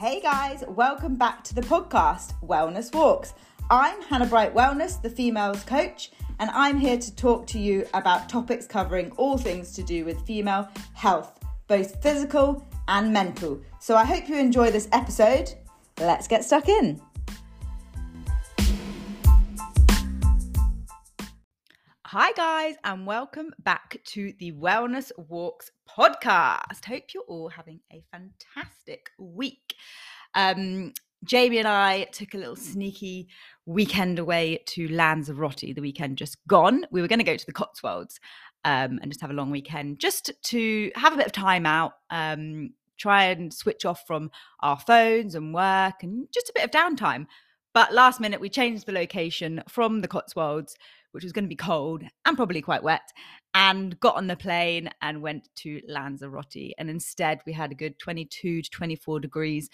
Hey guys, welcome back to the podcast Wellness Walks. I'm Hannah Bright Wellness, the females coach, and I'm here to talk to you about topics covering all things to do with female health, both physical and mental. So I hope you enjoy this episode. Let's get stuck in. Hi, guys, and welcome back to the Wellness Walks podcast. Hope you're all having a fantastic week. Um, Jamie and I took a little sneaky weekend away to Lanzarote, the weekend just gone. We were going to go to the Cotswolds um, and just have a long weekend, just to have a bit of time out, um, try and switch off from our phones and work, and just a bit of downtime. But last minute, we changed the location from the Cotswolds which was going to be cold and probably quite wet, and got on the plane and went to Lanzarote. And instead, we had a good 22 to 24 degrees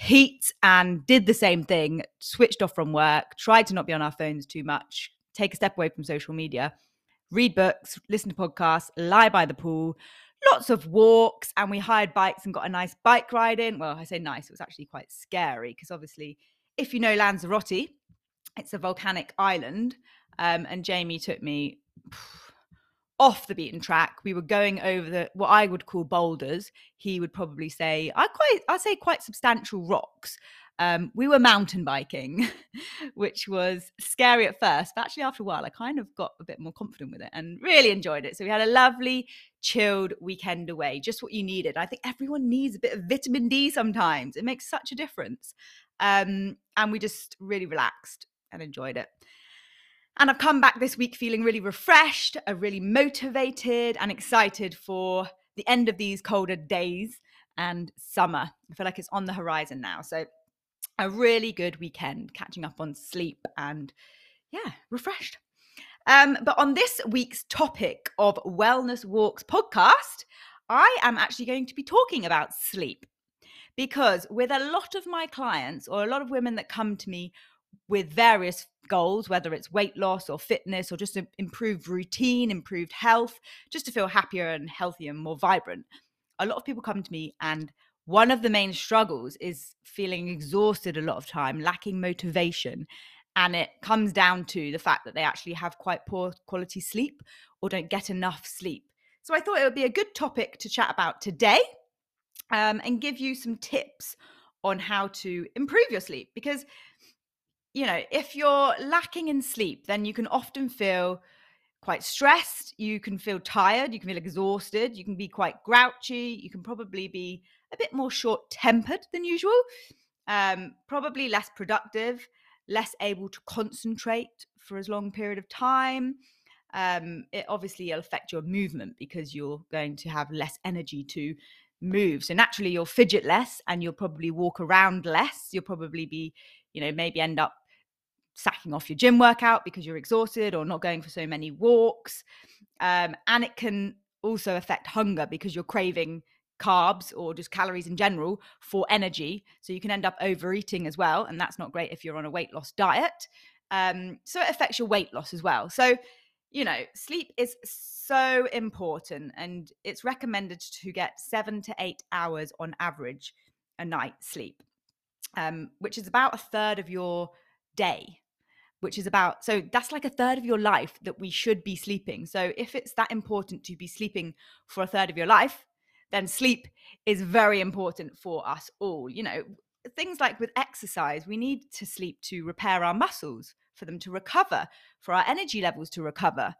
heat and did the same thing, switched off from work, tried to not be on our phones too much, take a step away from social media, read books, listen to podcasts, lie by the pool. Lots of walks, and we hired bikes and got a nice bike ride in. Well, I say nice, it was actually quite scary because obviously, if you know Lanzarote, it's a volcanic island um, and Jamie took me off the beaten track. We were going over the what I would call boulders. He would probably say I quite I'd say quite substantial rocks. Um, we were mountain biking, which was scary at first, but actually after a while I kind of got a bit more confident with it and really enjoyed it. So we had a lovely chilled weekend away, just what you needed. I think everyone needs a bit of vitamin D sometimes. It makes such a difference. Um, and we just really relaxed and enjoyed it. And I've come back this week feeling really refreshed, uh, really motivated, and excited for the end of these colder days and summer. I feel like it's on the horizon now. So, a really good weekend, catching up on sleep and, yeah, refreshed. Um, but on this week's topic of Wellness Walks podcast, I am actually going to be talking about sleep because with a lot of my clients or a lot of women that come to me with various goals, whether it's weight loss or fitness or just improved routine, improved health, just to feel happier and healthier and more vibrant. A lot of people come to me and one of the main struggles is feeling exhausted a lot of time, lacking motivation. And it comes down to the fact that they actually have quite poor quality sleep or don't get enough sleep. So I thought it would be a good topic to chat about today um, and give you some tips on how to improve your sleep because you know, if you're lacking in sleep, then you can often feel quite stressed. You can feel tired. You can feel exhausted. You can be quite grouchy. You can probably be a bit more short tempered than usual, um, probably less productive, less able to concentrate for as long period of time. Um, it obviously will affect your movement because you're going to have less energy to move. So naturally, you'll fidget less and you'll probably walk around less. You'll probably be, you know, maybe end up sacking off your gym workout because you're exhausted or not going for so many walks. Um, and it can also affect hunger because you're craving carbs or just calories in general for energy. So you can end up overeating as well. And that's not great if you're on a weight loss diet. Um, so it affects your weight loss as well. So, you know, sleep is so important and it's recommended to get seven to eight hours on average a night sleep, um, which is about a third of your day which is about so that's like a third of your life that we should be sleeping. So if it's that important to be sleeping for a third of your life then sleep is very important for us all. You know things like with exercise we need to sleep to repair our muscles for them to recover for our energy levels to recover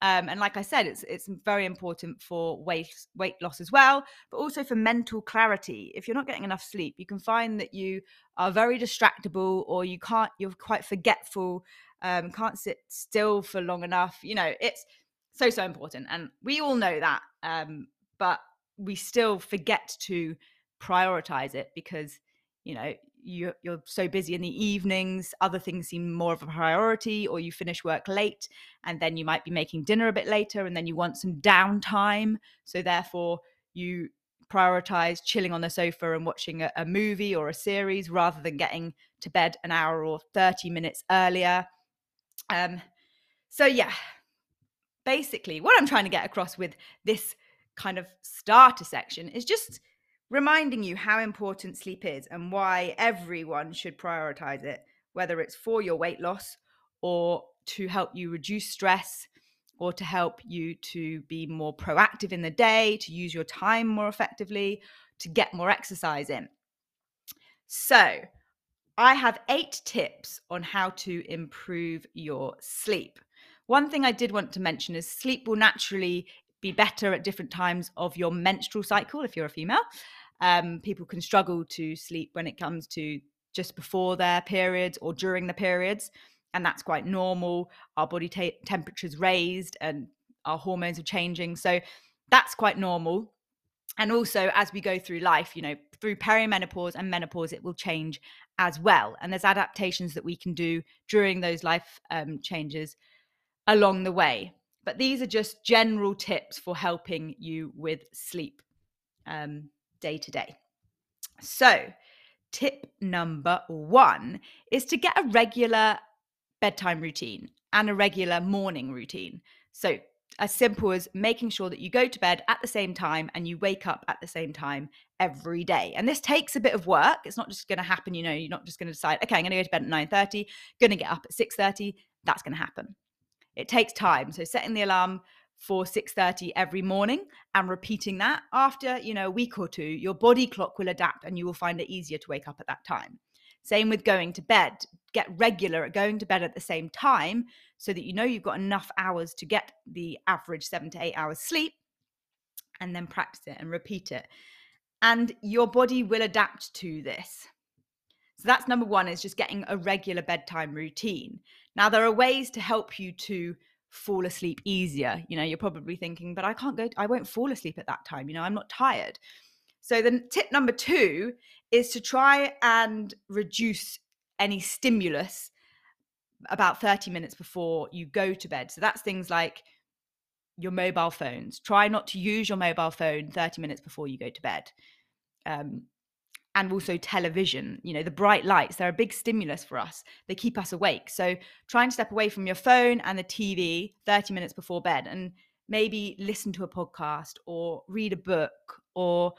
um, and like I said, it's it's very important for weight weight loss as well, but also for mental clarity. If you're not getting enough sleep, you can find that you are very distractible, or you can't. You're quite forgetful. Um, can't sit still for long enough. You know, it's so so important, and we all know that. Um, but we still forget to prioritize it because you know you, you're so busy in the evenings, other things seem more of a priority, or you finish work late and then you might be making dinner a bit later and then you want some downtime. So, therefore, you prioritize chilling on the sofa and watching a, a movie or a series rather than getting to bed an hour or 30 minutes earlier. Um, so, yeah, basically, what I'm trying to get across with this kind of starter section is just reminding you how important sleep is and why everyone should prioritize it, whether it's for your weight loss or to help you reduce stress or to help you to be more proactive in the day, to use your time more effectively, to get more exercise in. So, I have eight tips on how to improve your sleep. One thing I did want to mention is sleep will naturally be better at different times of your menstrual cycle if you're a female. Um, people can struggle to sleep when it comes to just before their periods or during the periods, and that's quite normal. Our body temperature's raised and our hormones are changing, so that's quite normal. And also, as we go through life, you know, through perimenopause and menopause, it will change as well. And there's adaptations that we can do during those life um, changes along the way. But these are just general tips for helping you with sleep um, day to day. So, tip number one is to get a regular bedtime routine and a regular morning routine. So, as simple as making sure that you go to bed at the same time and you wake up at the same time every day. And this takes a bit of work. It's not just going to happen, you know, you're not just going to decide, okay, I'm going to go to bed at 9:30, going to get up at 6:30. That's going to happen. It takes time. So setting the alarm for 6:30 every morning and repeating that after, you know, a week or two, your body clock will adapt and you will find it easier to wake up at that time. Same with going to bed. Get regular at going to bed at the same time so that you know you've got enough hours to get the average 7 to 8 hours sleep and then practice it and repeat it. And your body will adapt to this. So that's number 1 is just getting a regular bedtime routine. Now, there are ways to help you to fall asleep easier. You know, you're probably thinking, but I can't go, I won't fall asleep at that time. You know, I'm not tired. So, then tip number two is to try and reduce any stimulus about 30 minutes before you go to bed. So, that's things like your mobile phones. Try not to use your mobile phone 30 minutes before you go to bed. Um, and also television. You know, the bright lights, they're a big stimulus for us. They keep us awake. So try and step away from your phone and the TV 30 minutes before bed and maybe listen to a podcast or read a book or,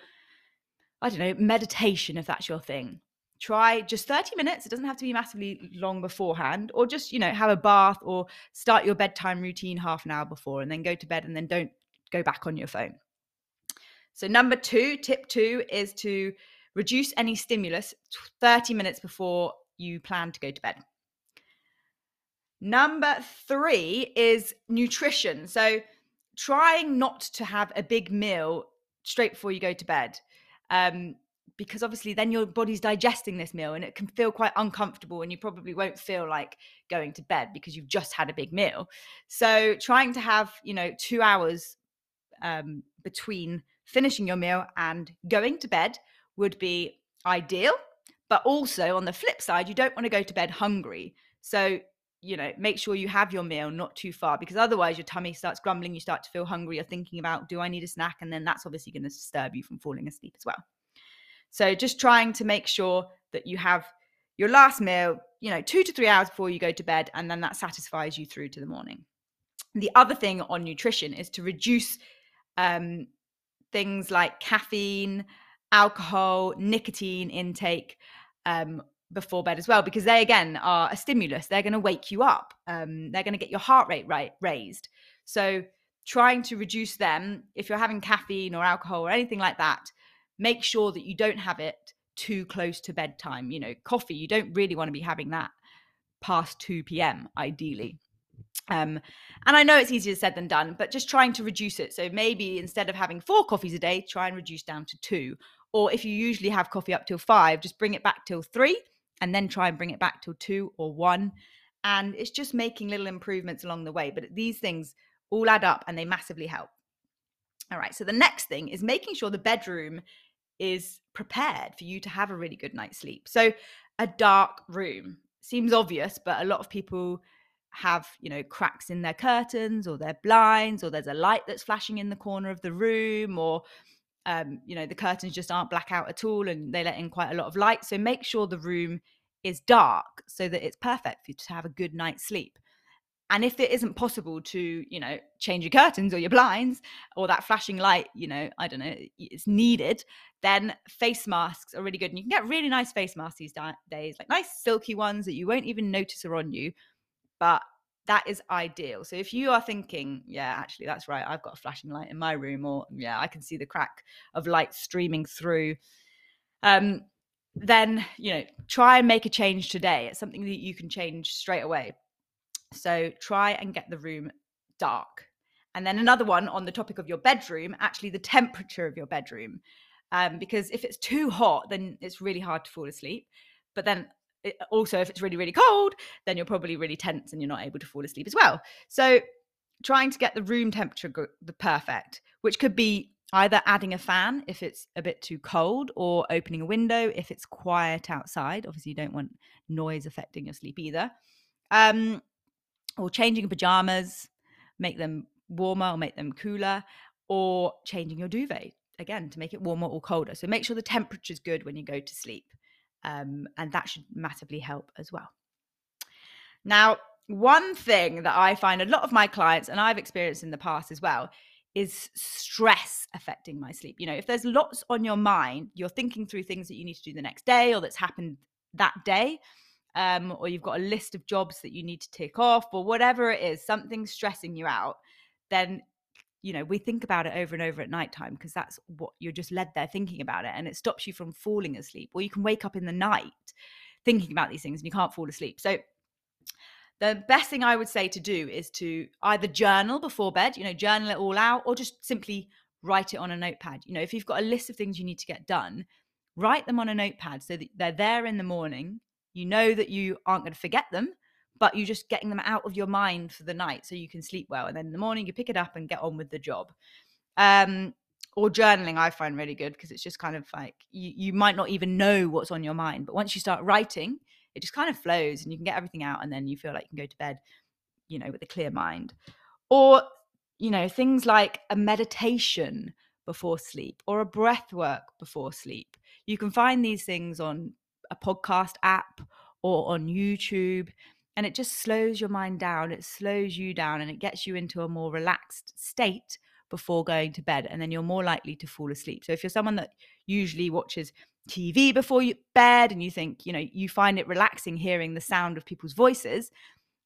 I don't know, meditation if that's your thing. Try just 30 minutes. It doesn't have to be massively long beforehand, or just, you know, have a bath or start your bedtime routine half an hour before and then go to bed and then don't go back on your phone. So, number two, tip two is to Reduce any stimulus 30 minutes before you plan to go to bed. Number three is nutrition. So, trying not to have a big meal straight before you go to bed. Um, because obviously then your body's digesting this meal and it can feel quite uncomfortable and you probably won't feel like going to bed because you've just had a big meal so trying to have you know two hours um, between finishing your meal and going to bed would be ideal. But also on the flip side, you don't want to go to bed hungry. So, you know, make sure you have your meal not too far because otherwise your tummy starts grumbling, you start to feel hungry, you're thinking about, do I need a snack? And then that's obviously going to disturb you from falling asleep as well. So, just trying to make sure that you have your last meal, you know, two to three hours before you go to bed, and then that satisfies you through to the morning. The other thing on nutrition is to reduce um, things like caffeine, alcohol, nicotine intake um, before bed as well, because they again are a stimulus. They're going to wake you up. Um, they're going to get your heart rate right, raised. So trying to reduce them, if you're having caffeine or alcohol or anything like that, make sure that you don't have it too close to bedtime. You know, coffee, you don't really want to be having that past 2 p.m. ideally. Um, and I know it's easier said than done, but just trying to reduce it. So maybe instead of having four coffees a day, try and reduce down to two or if you usually have coffee up till five, just bring it back till three and then try and bring it back till two or one. And it's just making little improvements along the way. But these things all add up and they massively help. All right. So the next thing is making sure the bedroom is prepared for you to have a really good night's sleep. So a dark room seems obvious, but a lot of people have, you know, cracks in their curtains or their blinds, or there's a light that's flashing in the corner of the room, or um, you know, the curtains just aren't black out at all and they let in quite a lot of light. So make sure the room is dark so that it's perfect for you to have a good night's sleep. and if it isn't possible to you know change your curtains or your blinds or that flashing light you know i don't know it's needed then face masks are really good and you can get really nice face masks these days like nice silky ones that you won't even notice are on you but that is ideal so if you are thinking yeah actually that's right i've got a flashing light in my room or yeah i can see the crack of light streaming through um then you know try and make a change today it's something that you can change straight away so try and get the room dark. And then another one on the topic of your bedroom, actually the temperature of your bedroom. Um, because if it's too hot, then it's really hard to fall asleep. But then it, also, if it's really, really cold, then you're probably really tense and you're not able to fall asleep as well. So trying to get the room temperature go- the perfect, which could be either adding a fan if it's a bit too cold or opening a window if it's quiet outside. Obviously, you don't want noise affecting your sleep either. Um, or changing pajamas, make them warmer or make them cooler, or changing your duvet again to make it warmer or colder. So make sure the temperature is good when you go to sleep. Um, and that should massively help as well. Now, one thing that I find a lot of my clients, and I've experienced in the past as well, is stress affecting my sleep. You know, if there's lots on your mind, you're thinking through things that you need to do the next day or that's happened that day, um, or you've got a list of jobs that you need to tick off, or whatever it is, something's stressing you out, then you know we think about it over and over at night time because that's what you're just led there thinking about it, and it stops you from falling asleep. Or you can wake up in the night thinking about these things and you can't fall asleep. So the best thing I would say to do is to either journal before bed, you know, journal it all out, or just simply write it on a notepad. You know, if you've got a list of things you need to get done, write them on a notepad so that they're there in the morning you know that you aren't going to forget them, but you're just getting them out of your mind for the night so you can sleep well. And then in the morning, you pick it up and get on with the job. Um, or journaling, I find really good because it's just kind of like you, you might not even know what's on your mind. But once you start writing, it just kind of flows and you can get everything out and then you feel like you can go to bed, you know, with a clear mind. Or, you know, things like a meditation before sleep or a breath work before sleep. You can find these things on a podcast app or on YouTube. And it just slows your mind down. It slows you down and it gets you into a more relaxed state before going to bed. And then you're more likely to fall asleep. So if you're someone that usually watches TV before you bed and you think, you know, you find it relaxing hearing the sound of people's voices,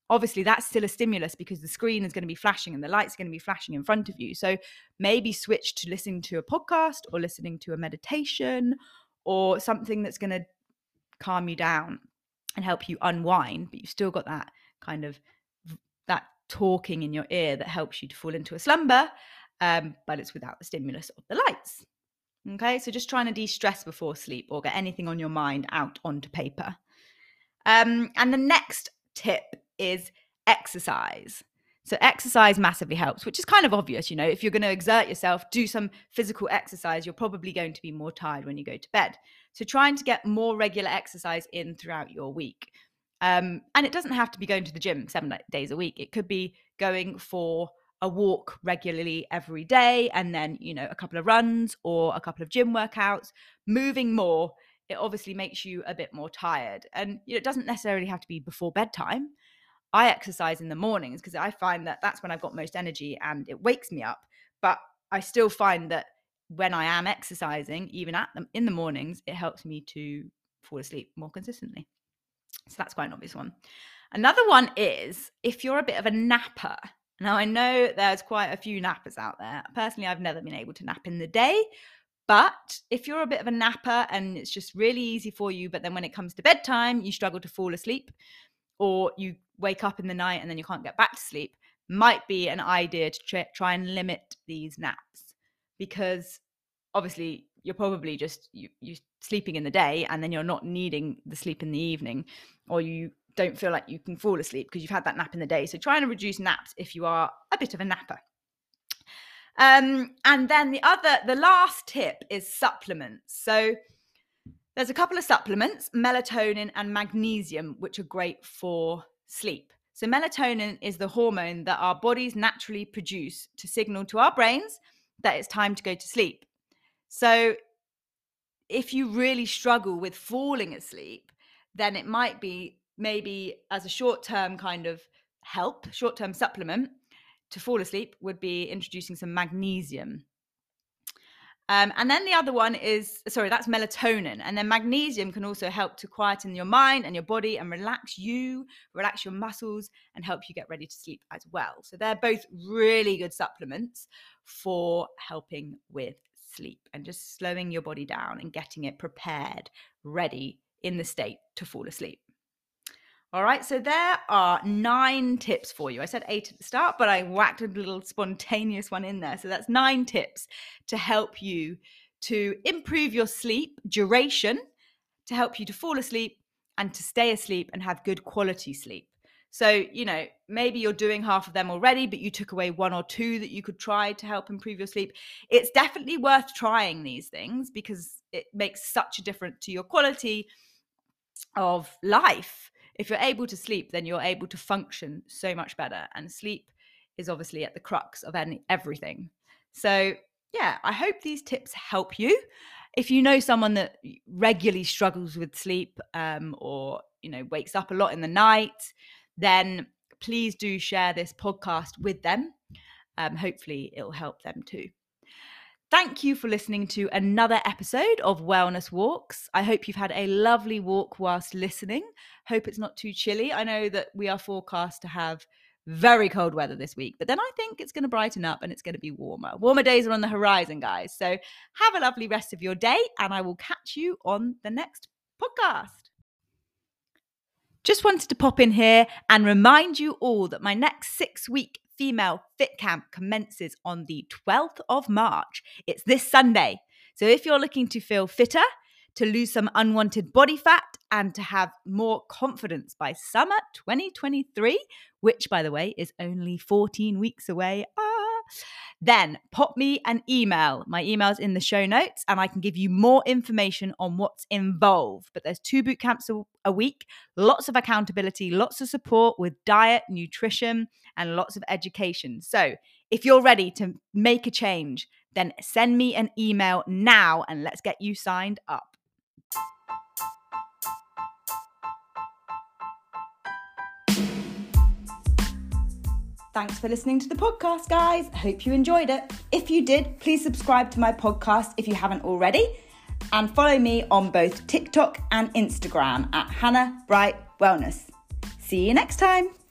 obviously that's still a stimulus because the screen is going to be flashing and the light's going to be flashing in front of you. So maybe switch to listening to a podcast or listening to a meditation or something that's going to calm you down and help you unwind, but you've still got that kind of that talking in your ear that helps you to fall into a slumber, um, but it's without the stimulus of the lights. Okay, so just trying to de stress before sleep or get anything on your mind out onto paper. Um, and the next tip is exercise. So, exercise massively helps, which is kind of obvious. You know, if you're going to exert yourself, do some physical exercise, you're probably going to be more tired when you go to bed. So, trying to get more regular exercise in throughout your week. Um, and it doesn't have to be going to the gym seven days a week, it could be going for a walk regularly every day and then, you know, a couple of runs or a couple of gym workouts, moving more. It obviously makes you a bit more tired. And you know, it doesn't necessarily have to be before bedtime. I exercise in the mornings because I find that that's when I've got most energy and it wakes me up. But I still find that when I am exercising, even at them in the mornings, it helps me to fall asleep more consistently. So that's quite an obvious one. Another one is if you're a bit of a napper. Now, I know there's quite a few nappers out there. Personally, I've never been able to nap in the day. But if you're a bit of a napper and it's just really easy for you, but then when it comes to bedtime, you struggle to fall asleep, or you wake up in the night and then you can't get back to sleep, might be an idea to try and limit these naps because obviously you're probably just you you sleeping in the day and then you're not needing the sleep in the evening or you don't feel like you can fall asleep because you've had that nap in the day. So trying to reduce naps if you are a bit of a napper. Um, and then the other the last tip is supplements. So there's a couple of supplements melatonin and magnesium which are great for sleep so melatonin is the hormone that our bodies naturally produce to signal to our brains that it's time to go to sleep so if you really struggle with falling asleep, then it might be maybe as a short term kind of help, short term supplement to fall asleep would be introducing some magnesium. Um, and then the other one is sorry, that's melatonin. And then magnesium can also help to quieten your mind and your body and relax you, relax your muscles, and help you get ready to sleep as well. So they're both really good supplements for helping with sleep and just slowing your body down and getting it prepared, ready in the state to fall asleep. All right, so there are nine tips for you. I said eight at the start, but I whacked a little spontaneous one in there. So that's nine tips to help you to improve your sleep duration, to help you to fall asleep and to stay asleep and have good quality sleep. So, you know, maybe you're doing half of them already, but you took away one or two that you could try to help improve your sleep. It's definitely worth trying these things because it makes such a difference to your quality of life if you're able to sleep, then you're able to function so much better. And sleep is obviously at the crux of any everything. So yeah, I hope these tips help you. If you know someone that regularly struggles with sleep um, or you know wakes up a lot in the night, then please do share this podcast with them. Um, hopefully, it'll help them too. Thank you for listening to another episode of Wellness Walks. I hope you've had a lovely walk whilst listening. Hope it's not too chilly. I know that we are forecast to have very cold weather this week, but then I think it's going to brighten up and it's going to be warmer. Warmer days are on the horizon, guys. So have a lovely rest of your day, and I will catch you on the next podcast. Just wanted to pop in here and remind you all that my next six week Female Fit Camp commences on the 12th of March. It's this Sunday. So if you're looking to feel fitter, to lose some unwanted body fat, and to have more confidence by summer 2023, which, by the way, is only 14 weeks away. Then pop me an email. My email's in the show notes, and I can give you more information on what's involved. But there's two boot camps a, a week, lots of accountability, lots of support with diet, nutrition, and lots of education. So if you're ready to make a change, then send me an email now and let's get you signed up. Thanks for listening to the podcast, guys. Hope you enjoyed it. If you did, please subscribe to my podcast if you haven't already, and follow me on both TikTok and Instagram at Hannah Bright Wellness. See you next time.